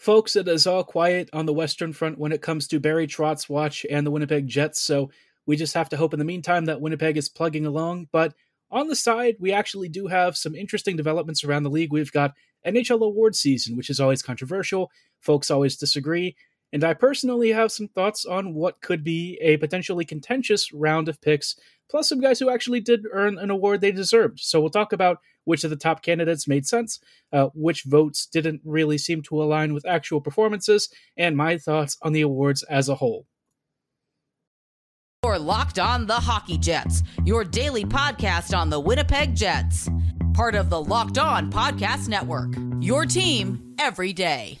Folks, it is all quiet on the Western Front when it comes to Barry Trotz watch and the Winnipeg Jets, so we just have to hope in the meantime that Winnipeg is plugging along. But on the side, we actually do have some interesting developments around the league. We've got NHL award season, which is always controversial. Folks always disagree. And I personally have some thoughts on what could be a potentially contentious round of picks, plus some guys who actually did earn an award they deserved. So we'll talk about which of the top candidates made sense, uh, which votes didn't really seem to align with actual performances, and my thoughts on the awards as a whole. You're locked on the Hockey Jets, your daily podcast on the Winnipeg Jets. Part of the Locked On Podcast Network. Your team every day.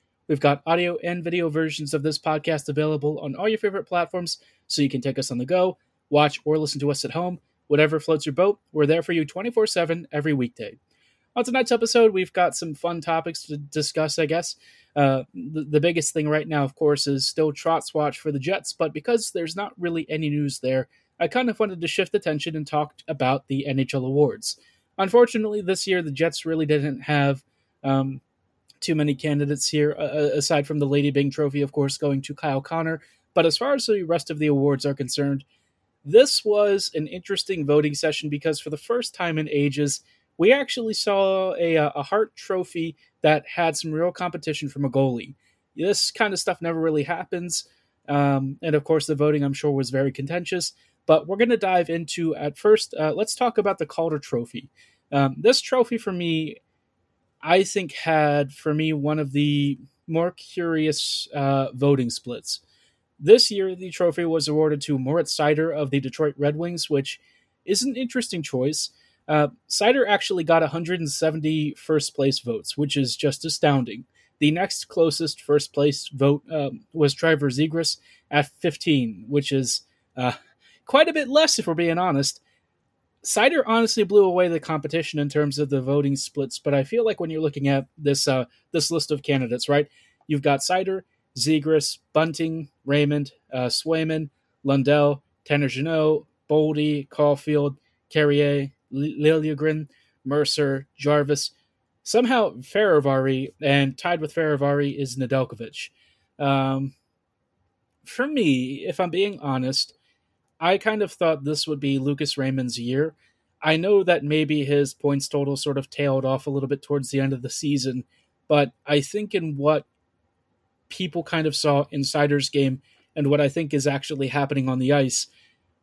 We've got audio and video versions of this podcast available on all your favorite platforms, so you can take us on the go, watch, or listen to us at home. Whatever floats your boat, we're there for you 24 7 every weekday. On tonight's episode, we've got some fun topics to discuss, I guess. Uh, the, the, biggest thing right now, of course, is still Trotz watch for the Jets, but because there's not really any news there, I kind of wanted to shift attention and talk about the NHL awards. Unfortunately, this year the Jets really didn't have um, too many candidates here, uh, uh, aside from the Lady Byng Trophy, of course, going to Kyle Connor. But as far as the rest of the awards are concerned, this was an interesting voting session because for the first time in ages, we actually saw a, uh, a Trophy that had some real competition from a goalie. This kind of stuff never really happens. Um, and of course, the voting, I'm sure, was very contentious. But we're going to dive into, at first, uh, let's talk about the Calder Trophy. Um, this trophy for me I think had for me one of the more curious uh, voting splits. This year, the trophy was awarded to Moritz Seider of the Detroit Red Wings, which is an interesting choice. Uh, Seider actually got 170 first place votes, which is just astounding. The next closest first place vote um, was Trevor Zegras at 15, which is uh, quite a bit less, if we're being honest. Seider honestly blew away the competition in terms of the voting splits, but I feel like when you're looking at this uh, this list of candidates, right, you've got Seider Zegras, Bunting, Raymond, uh, Swayman, Lundell, Tanner Jeannot, Boldy, caulfield Carrier, Liljegren, Mercer, Jarvis. Somehow Fehérváry, and tied with Fehérváry is Nedeljkovic. Um, for me, if I'm being honest, I kind of thought this would be Lucas Raymond's year. I know that maybe his points total sort of tailed off a little bit towards the end of the season, but I think in what people kind of saw in Seider's game and what I think is actually happening on the ice,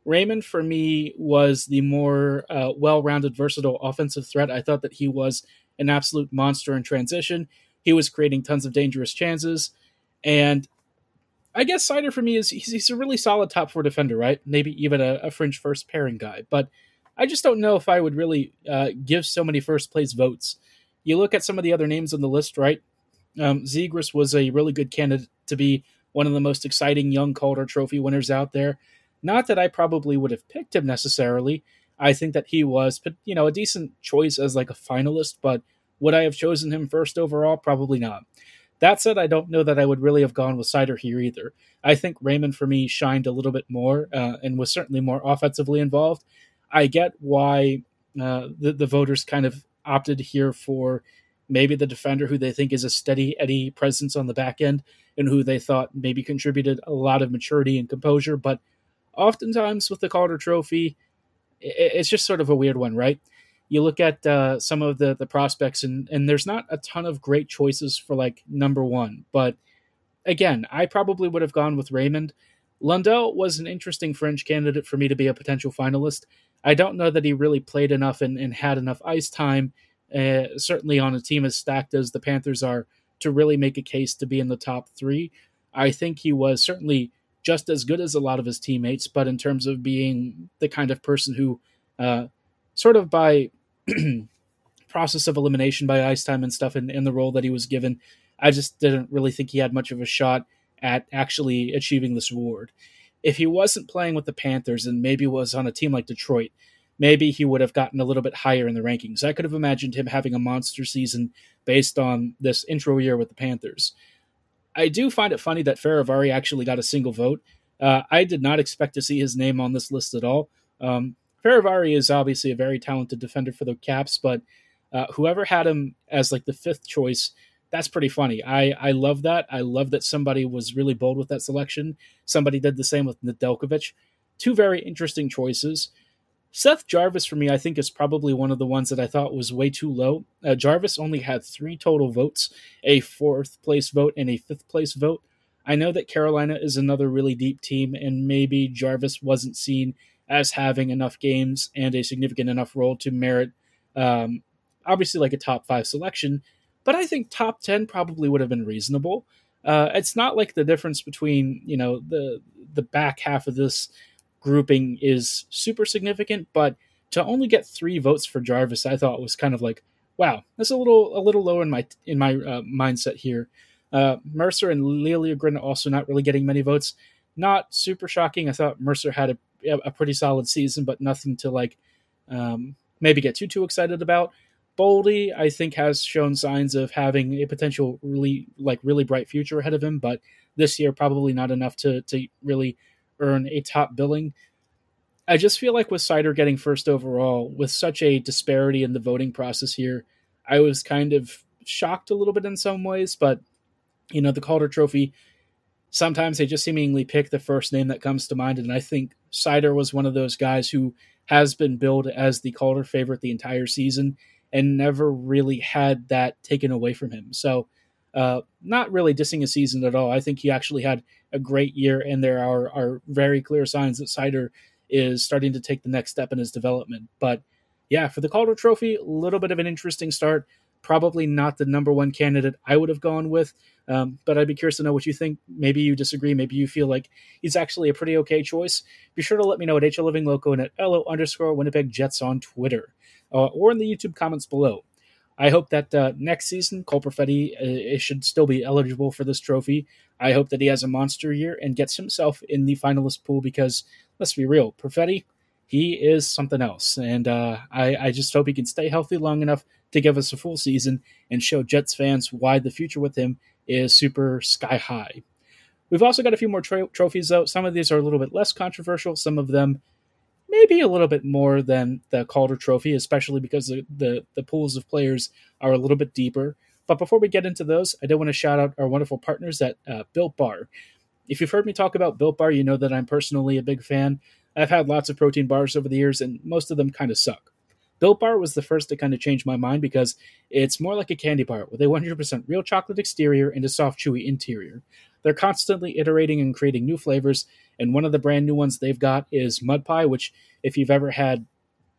Raymond for me was the more uh, well-rounded, versatile offensive threat. I thought that he was an absolute monster in transition. He was creating tons of dangerous chances, and I guess Seider for me is he's, he's, a really solid top four defender, right? Maybe even a, a fringe first pairing guy, but I just don't know if I would really uh, give so many first place votes. You look at some of the other names on the list, right? Um, Zegras was a really good candidate to be one of the most exciting young Calder Trophy winners out there. Not that I probably would have picked him necessarily. I think that he was, but you know, a decent choice as like a finalist, but would I have chosen him first overall? Probably not. That said, I don't know that I would really have gone with Seider here either. I think Raymond for me shined a little bit more uh, and was certainly more offensively involved. I get why uh, the, the voters kind of opted here for maybe the defender who they think is a steady Eddie presence on the back end and who they thought maybe contributed a lot of maturity and composure. But oftentimes with the Calder Trophy, it's just sort of a weird one, right? You look at uh, some of the the prospects and and there's not a ton of great choices for like number one but again i probably would have gone with raymond lundell was an interesting fringe candidate for me to be a potential finalist i don't know that he really played enough and, and had enough ice time uh, certainly on a team as stacked as the panthers are to really make a case to be in the top three. I think he was certainly just as good as a lot of his teammates, but in terms of being the kind of person who, uh, sort of by process of elimination by ice time and stuff and, in the role that he was given, I just didn't really think he had much of a shot at actually achieving this award. If he wasn't playing with the Panthers and maybe was on a team like Detroit, maybe he would have gotten a little bit higher in the rankings. I could have imagined him having a monster season based on this intro year with the Panthers. I do find it funny that Fehérváry actually got a single vote. Uh, I did not expect to see his name on this list at all. Um, Fehérváry is obviously a very talented defender for the Caps, but uh, whoever had him as like the fifth choice, that's pretty funny. I, I love that. I love that somebody was really bold with that selection. Somebody did the same with Nedeljkovic. Two very interesting choices. Seth Jarvis for me, I think, is probably one of the ones that I thought was way too low. Uh, Jarvis only had three total votes a fourth place vote and a fifth place vote. I know that Carolina is another really deep team, and maybe Jarvis wasn't seen as having enough games and a significant enough role to merit, um, obviously, like a top five selection. But I think top 10 probably would have been reasonable. Uh, it's not like the difference between, you know, the the back half of this grouping is super significant, but to only get three votes for Jarvis, I thought was kind of like, wow, that's a little a little low in my in my uh, mindset here. Uh, Mercer and Lelia Liljegren also not really getting many votes. Not super shocking. I thought Mercer had a, a pretty solid season, but nothing to like um, maybe get too too excited about. Boldy, I think, has shown signs of having a potential really like really bright future ahead of him, but this year probably not enough to to really earn a top billing. I just feel like with Seider getting first overall, with such a disparity in the voting process here, I was kind of shocked a little bit in some ways, but you know, the Calder Trophy, sometimes they just seemingly pick the first name that comes to mind, and I think Seider was one of those guys who has been billed as the Calder favorite the entire season and never really had that taken away from him. So, uh, not really dissing a season at all. I think he actually had a great year, and there are, are very clear signs that Seider is starting to take the next step in his development. But yeah, for the Calder Trophy, a little bit of an interesting start. Probably not the number one candidate I would have gone with, um, but I'd be curious to know what you think. Maybe you disagree. Maybe you feel like he's actually a pretty okay choice. Be sure to let me know at HL Living Loco and at LO underscore Winnipeg Jets on Twitter uh, or in the YouTube comments below. I hope that uh, next season, Cole Perfetti uh, should still be eligible for this trophy. I hope that he has a monster year and gets himself in the finalist pool because, let's be real, Perfetti, he is something else. And uh, I, I, just hope he can stay healthy long enough to give us a full season and show Jets fans why the future with him is super sky high. We've also got a few more tra- trophies, though. Some of these are a little bit less controversial. Some of them maybe a little bit more than the Calder Trophy, especially because the, the, the pools of players are a little bit deeper. But before we get into those, I do want to shout out our wonderful partners at uh, Built Bar. If you've heard me talk about Built Bar, you know that I'm personally a big fan. I've had lots of protein bars over the years, and most of them kind of suck. Built Bar was the first to kind of change my mind because it's more like a candy bar with a 100% real chocolate exterior and a soft, chewy interior. They're constantly iterating and creating new flavors, and one of the brand new ones they've got is mud pie, which, if you've ever had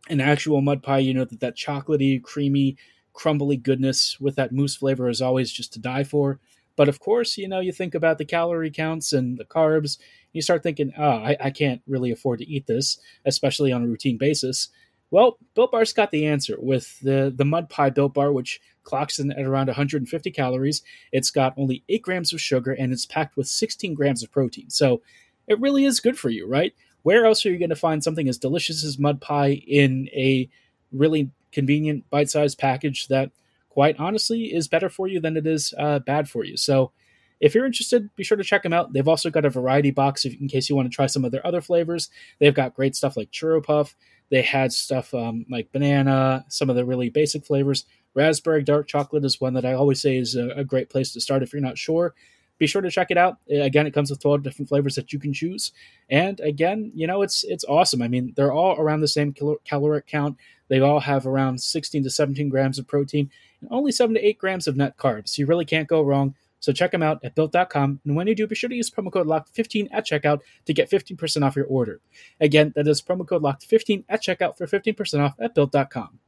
an actual mud pie, you know that that chocolatey, creamy, crumbly goodness with that mousse flavor is always just to die for. But of course, you know, you think about the calorie counts and the carbs, you start thinking, oh, I, I can't really afford to eat this, especially on a routine basis. Well, Built Bar's got the answer with the, the Mud Pie Built Bar, which clocks in at around 150 calories. It's got only 8 grams of sugar and it's packed with 16 grams of protein. So it really is good for you, right? Where else are you going to find something as delicious as Mud Pie in a really convenient bite sized package that, quite honestly, is better for you than it is uh, bad for you? So if you're interested, be sure to check them out. They've also got a variety box if, in case you want to try some of their other flavors. They've got great stuff like churro puff. They had stuff um, like banana, some of the really basic flavors. Raspberry dark chocolate is one that I always say is a, a great place to start if you're not sure. Be sure to check it out. Again, it comes with 12 different flavors that you can choose. And again, you know, it's it's awesome. I mean, they're all around the same cal- caloric count. They all have around 16 to 17 grams of protein and only 7 to 8 grams of net carbs. You really can't go wrong. So check them out at built.com. And when you do, be sure to use promo code LOCKED15 at checkout to get 15% off your order. Again, that is promo code LOCKED15 at checkout for 15% off at built.com.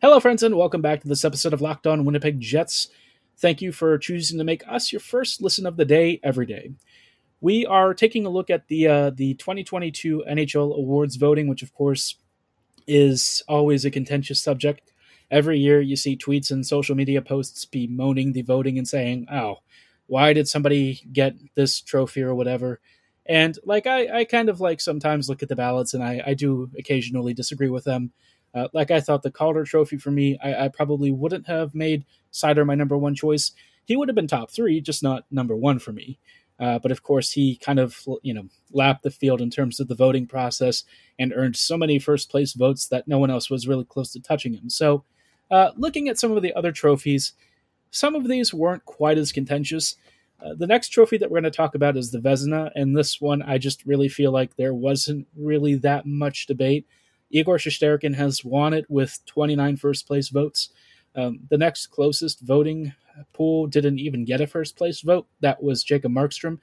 Hello, friends, and welcome back to this episode of Locked On Winnipeg Jets. Thank you for choosing to make us your first listen of the day every day. We are taking a look at the uh, the 2022 NHL awards voting, which of course is always a contentious subject. Every year, you see tweets and social media posts bemoaning the voting and saying, "Oh, why did somebody get this trophy or whatever?" And like I, I kind of like sometimes look at the ballots, and I, I do occasionally disagree with them. Uh, like I thought the Calder Trophy for me, I, I, probably wouldn't have made Seider my number one choice. He would have been top three, just not number one for me. Uh, but of course, he kind of you know lapped the field in terms of the voting process and earned so many first place votes that no one else was really close to touching him. So, uh, looking at some of the other trophies, some of these weren't quite as contentious. Uh, the next trophy that we're going to talk about is the Vezina, and this one I just really feel like there wasn't really that much debate. Igor Shesterkin has won it with 29 first place votes. Um, the next closest voting pool didn't even get a first place vote. That was Jacob Markstrom.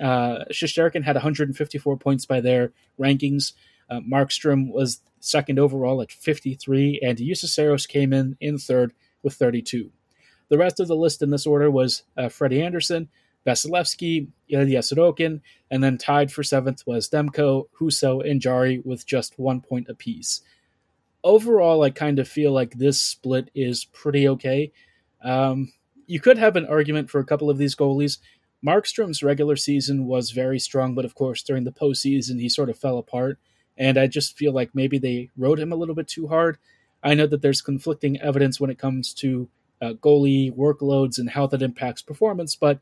Uh, Shesterkin had 154 points by their rankings. Uh, Markstrom was second overall at 53, and Saros came in in third with 32. The rest of the list in this order was uh, Freddie Andersen, Vasilevskiy, Ilya Sorokin, and then tied for seventh was Demko, Husso, and Jarry with just one point apiece. Overall, I kind of feel like this split is pretty okay. Um, you could have an argument for a couple of these goalies. Markstrom's regular season was very strong, but of course, during the postseason, he sort of fell apart. And I just feel like maybe they rode him a little bit too hard. I know that there's conflicting evidence when it comes to uh, goalie workloads and how that impacts performance, but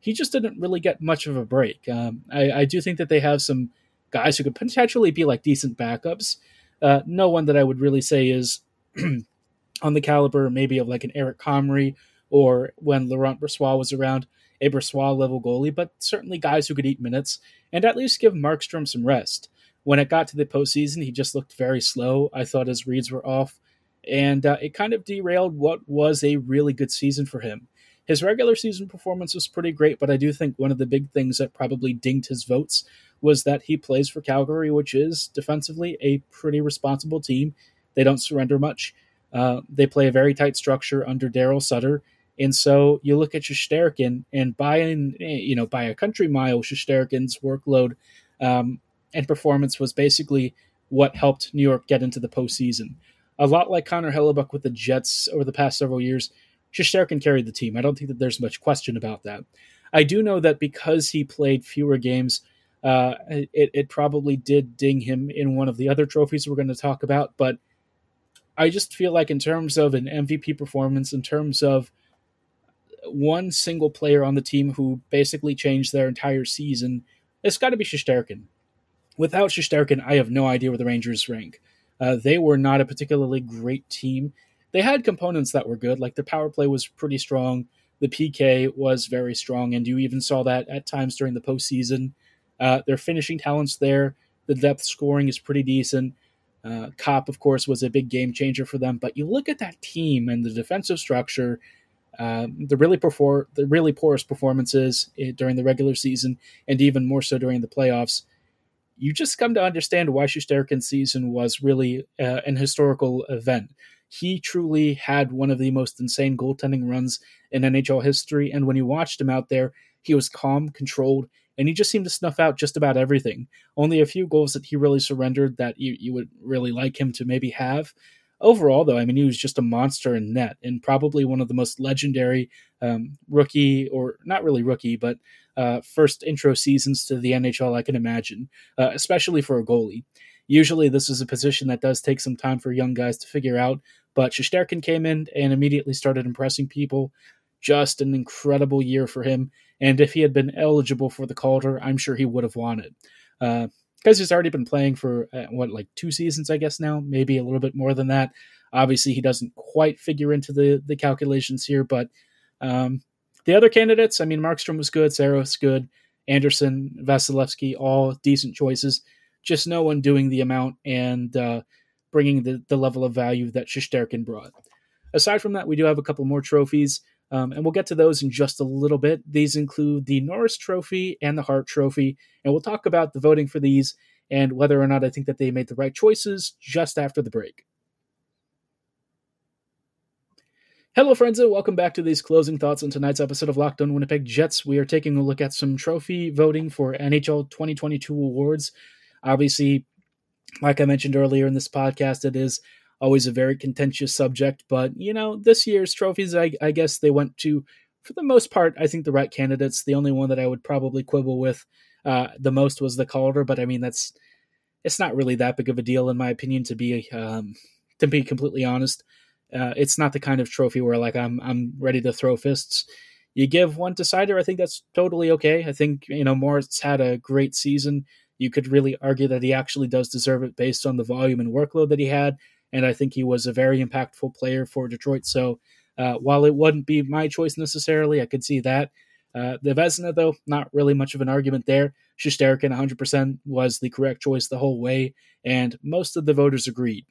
he just didn't really get much of a break. Um, I, I, do think that they have some guys who could potentially be like decent backups. Uh, no one that I would really say is on the caliber maybe of like an Eric Comrie or when Laurent Brossoit was around, a Brossoit level goalie, but certainly guys who could eat minutes and at least give Markstrom some rest. When it got to the postseason, he just looked very slow. I thought his reads were off, and uh, it kind of derailed what was a really good season for him. His regular season performance was pretty great, but I do think one of the big things that probably dinged his votes was that he plays for Calgary, which is defensively a pretty responsible team. They don't surrender much. Uh, they play a very tight structure under Daryl Sutter. And so you look at Shesterkin, and by an, you know by a country mile, Shesterkin's workload um, and performance was basically what helped New York get into the postseason. A lot like Connor Hellebuyck with the Jets over the past several years, Shesterkin carried the team. I don't think that there's much question about that. I do know that because he played fewer games, uh, it, it probably did ding him in one of the other trophies we're going to talk about. But I just feel like, in terms of an MVP performance, in terms of one single player on the team who basically changed their entire season, it's got to be Shesterkin. Without Shesterkin, I have no idea where the Rangers rank. Uh, they were not a particularly great team they had components that were good. Like the power play was pretty strong. The PK was very strong, and you even saw that at times during the postseason. Uh, their finishing talents there. The depth scoring is pretty decent. Uh, Copp, of course, was a big game changer for them. But you look at that team and the defensive structure, um, the really perfor- the really porous performances eh, during the regular season, and even more so during the playoffs. You just come to understand why Shesterkin's season was really uh, an historical event he truly had one of the most insane goaltending runs in NHL history. And when you watched him out there, he was calm, controlled, and he just seemed to snuff out just about everything. Only a few goals that he really surrendered that you, you would really like him to maybe have. Overall, though, I mean, he was just a monster in net and probably one of the most legendary um, rookie, or not really rookie, but uh, first intro seasons to the NHL I can imagine, uh, especially for a goalie. Usually, this is a position that does take some time for young guys to figure out, but Shesterkin came in and immediately started impressing people. Just an incredible year for him. And if he had been eligible for the Calder, I'm sure he would have won it. Uh, because he's already been playing for uh, what like two seasons i guess now maybe a little bit more than that obviously he doesn't quite figure into the the calculations here but um, the other candidates i mean markstrom was good saros good Andersen, vasilevskiy all decent choices just no one doing the amount and uh, bringing the, the level of value that Shesterkin brought. Aside from that, we do have a couple more trophies, um, and we'll get to those in just a little bit. These include the Norris Trophy and the Hart Trophy, and we'll talk about the voting for these and whether or not I think that they made the right choices just after the break. Hello, friends, and welcome back to these closing thoughts on tonight's episode of Locked On Winnipeg Jets. We are taking a look at some trophy voting for NHL 2022 awards. Obviously, like I mentioned earlier in this podcast, it is always a very contentious subject, but you know, this year's trophies, I, I guess they went to, for the most part, I think the right candidates. The only one that I would probably quibble with uh, the most was the Calder, but I mean, that's it's not really that big of a deal in my opinion to be um, to be completely honest. Uh, it's not the kind of trophy where like I'm I'm ready to throw fists. You give one to Seider, I think that's totally okay. I think you know Morris had a great season. You could really argue that he actually does deserve it based on the volume and workload that he had, and I think he was a very impactful player for Detroit. So uh, while it wouldn't be my choice necessarily, I could see that. Uh, the Vezina, though, not really much of an argument there. Shesterkin 100% was the correct choice the whole way, and most of the voters agreed.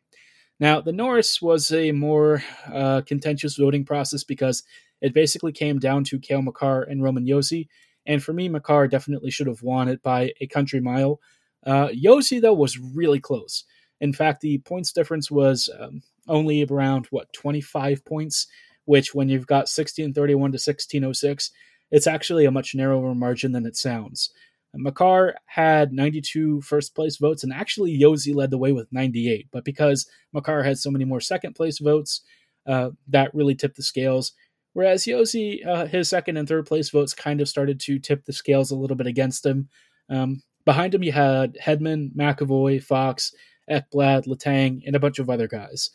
Now, the Norris was a more uh, contentious voting process because it basically came down to Cale Makar and Roman Josi. And for me, Makar definitely should have won it by a country mile. Uh, though, was really close. In fact, the points difference was um, only around, what, 25 points, which when you've got 1631 to 1606, it's actually a much narrower margin than it sounds. Makar had 92 first place votes, and actually Josi led the way with 98. But because Makar had so many more second place votes, uh, that really tipped the scales. Whereas Josi, uh, his second and third place votes kind of started to tip the scales a little bit against him. Um, behind him, you had Hedman, McAvoy, Fox, Ekblad, Letang, and a bunch of other guys.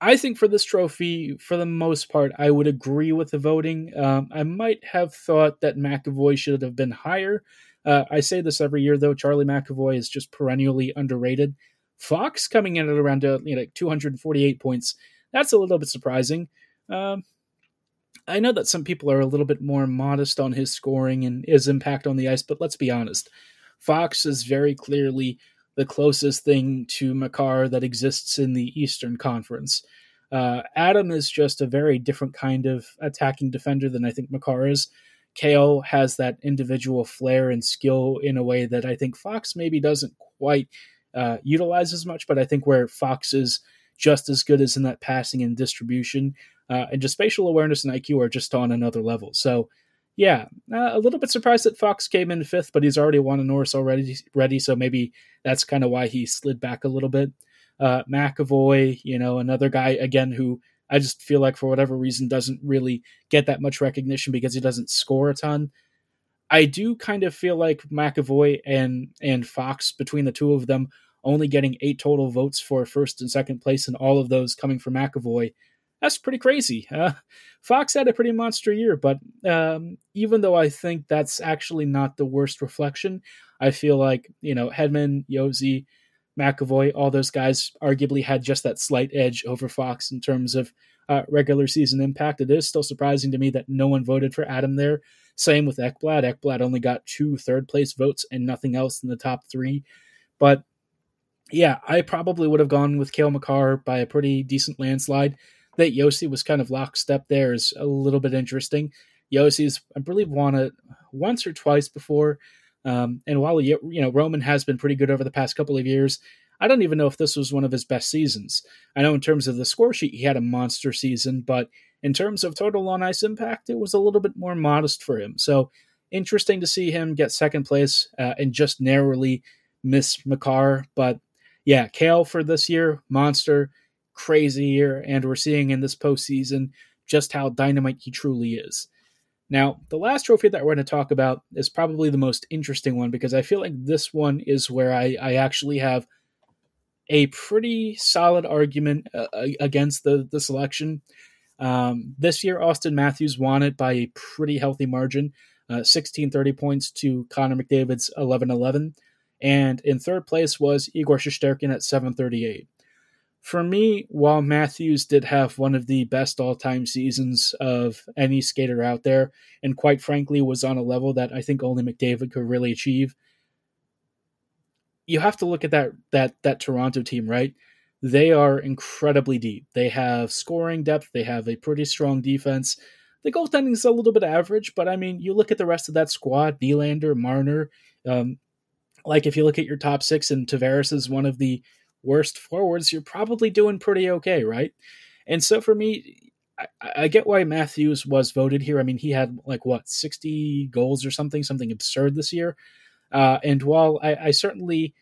I think for this trophy, for the most part, I would agree with the voting. Um, I might have thought that McAvoy should have been higher. Uh, I say this every year, though. Charlie McAvoy is just perennially underrated. Fox coming in at around uh, you know, 248 points. That's a little bit surprising. Um, I know that some people are a little bit more modest on his scoring and his impact on the ice, but let's be honest. Fox is very clearly the closest thing to Makar that exists in the Eastern Conference. Uh, Adam is just a very different kind of attacking defender than I think Makar is. Cale has that individual flair and skill in a way that I think Fox maybe doesn't quite uh, utilize as much, but I think where Fox is just as good as in that passing and distribution, uh, and just spatial awareness and IQ are just on another level. So yeah, uh, a little bit surprised that Fox came in fifth, but he's already won a Norris already. Ready, so maybe that's kind of why he slid back a little bit. Uh, McAvoy, you know, another guy again who I just feel like for whatever reason doesn't really get that much recognition because he doesn't score a ton. I do kind of feel like McAvoy and and Fox between the two of them only getting eight total votes for first and second place, and all of those coming from McAvoy that's pretty crazy. Uh, Fox had a pretty monster year, but um, even though I think that's actually not the worst reflection, I feel like you know Hedman, Josi, McAvoy, all those guys arguably had just that slight edge over Fox in terms of uh, regular season impact. It is still surprising to me that no one voted for Adam there. Same with Ekblad. Ekblad only got two third place votes and nothing else in the top three. But yeah, I probably would have gone with Cale Makar by a pretty decent landslide that Josi was kind of lockstep there is a little bit interesting. Josi's, I believe, won it once or twice before. Um, and while you know Roman has been pretty good over the past couple of years, I don't even know if this was one of his best seasons. I know in terms of the score sheet, he had a monster season, but in terms of total on ice impact, it was a little bit more modest for him. So interesting to see him get second place uh, and just narrowly miss Makar. But yeah, Cale for this year, monster crazy year, and we're seeing in this postseason just how dynamite he truly is. Now, the last trophy that we're going to talk about is probably the most interesting one because I feel like this one is where I, I actually have a pretty solid argument uh, against the, the selection. Um, this year, Auston Matthews won it by a pretty healthy margin uh, 1630 points to Connor McDavid's 1111. And in third place was Igor Shesterkin at 738 for me, while Matthews did have one of the best all time seasons of any skater out there, and quite frankly was on a level that I think only McDavid could really achieve, you have to look at that that that Toronto team, right? They are incredibly deep. They have scoring depth, they have a pretty strong defense. The goaltending is a little bit average, but I mean, you look at the rest of that squad, Nylander, Marner, um, like if you look at your top six, and Tavares is one of the worst forwards, you're probably doing pretty okay, right? And so for me, I, I, get why Matthews was voted here. I mean, he had like what sixty goals or something, something absurd this year. Uh, and while I, I, certainly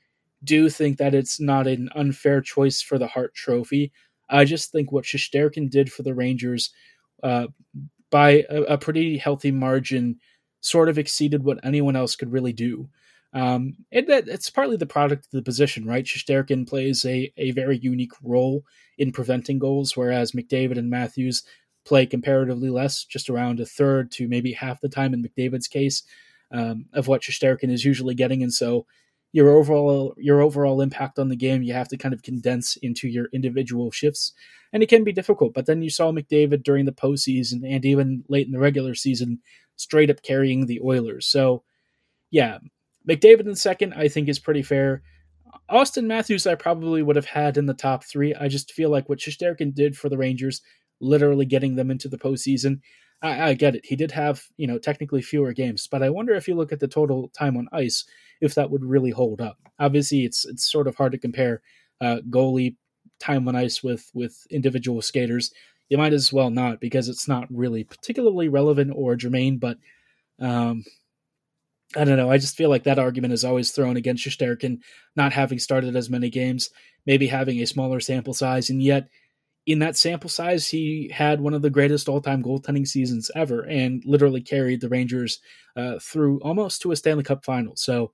do think that it's not an unfair choice for the Hart Trophy, I just think what Shesterkin did for the Rangers uh, by a, a, pretty healthy margin sort of exceeded what anyone else could really do. Um, and that it's partly the product of the position, right? Shesterkin plays a, a very unique role in preventing goals, whereas McDavid and Matthews play comparatively less, just around a third to maybe half the time in McDavid's case um, of what Shesterkin is usually getting. And so your overall your overall impact on the game you have to kind of condense into your individual shifts and it can be difficult but then you saw mcdavid during the postseason and even late in the regular season straight up carrying the oilers so yeah mcdavid in second i think is pretty fair Auston matthews i probably would have had in the top three i just feel like what Shesterkin did for the rangers literally getting them into the postseason I, I get it he did have you know technically fewer games but i wonder if you look at the total time on ice if that would really hold up. Obviously, it's it's sort of hard to compare uh, goalie time on ice with with individual skaters. You might as well not because it's not really particularly relevant or germane. But um, I don't know. I just feel like that argument is always thrown against Shesterkin not having started as many games, maybe having a smaller sample size, and yet in that sample size, he had one of the greatest all-time goaltending seasons ever, and literally carried the Rangers uh, through almost to a Stanley Cup final. So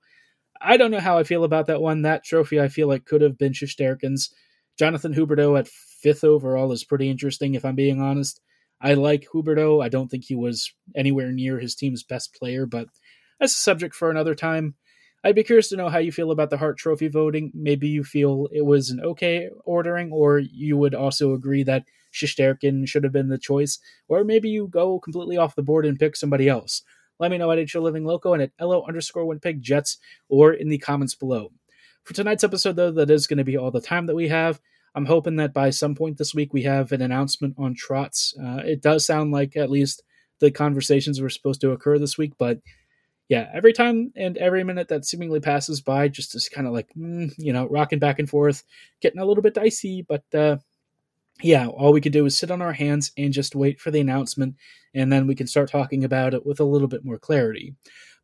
I don't know how I feel about that one. That trophy I feel like could have been Shesterkin's. Jonathan Huberdeau at fifth overall is pretty interesting, if I'm being honest. I like Huberdeau. I don't think he was anywhere near his team's best player, but that's a subject for another time. I'd be curious to know how you feel about the Hart Trophy voting. Maybe you feel it was an okay ordering, or you would also agree that Shesterkin should have been the choice, or maybe you go completely off the board and pick somebody else. Let me know at HO Living Loco and at LO underscore Winnipeg Jets or in the comments below. For tonight's episode, though, that is going to be all the time that we have. I'm hoping that by some point this week we have an announcement on Trotz. Uh, it does sound like at least the conversations were supposed to occur this week, but yeah, every time and every minute that seemingly passes by, just is kind of like, mm, you know, rocking back and forth, getting a little bit dicey, but uh, yeah, all we could do is sit on our hands and just wait for the announcement, and then we can start talking about it with a little bit more clarity.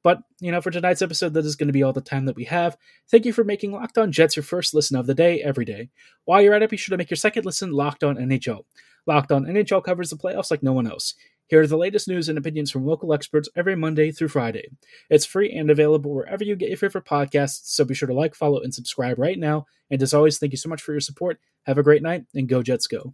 But, you know, for tonight's episode, that is going to be all the time that we have. Thank you for making Locked On Jets your first listen of the day every day. While you're at it, be sure to make your second listen Locked On NHL. Locked On NHL covers the playoffs like no one else. Here are the latest news and opinions from local experts every Monday through Friday. It's free and available wherever you get your favorite podcasts, so be sure to like, follow, and subscribe right now. And as always, thank you so much for your support. Have a great night, and go Jets go.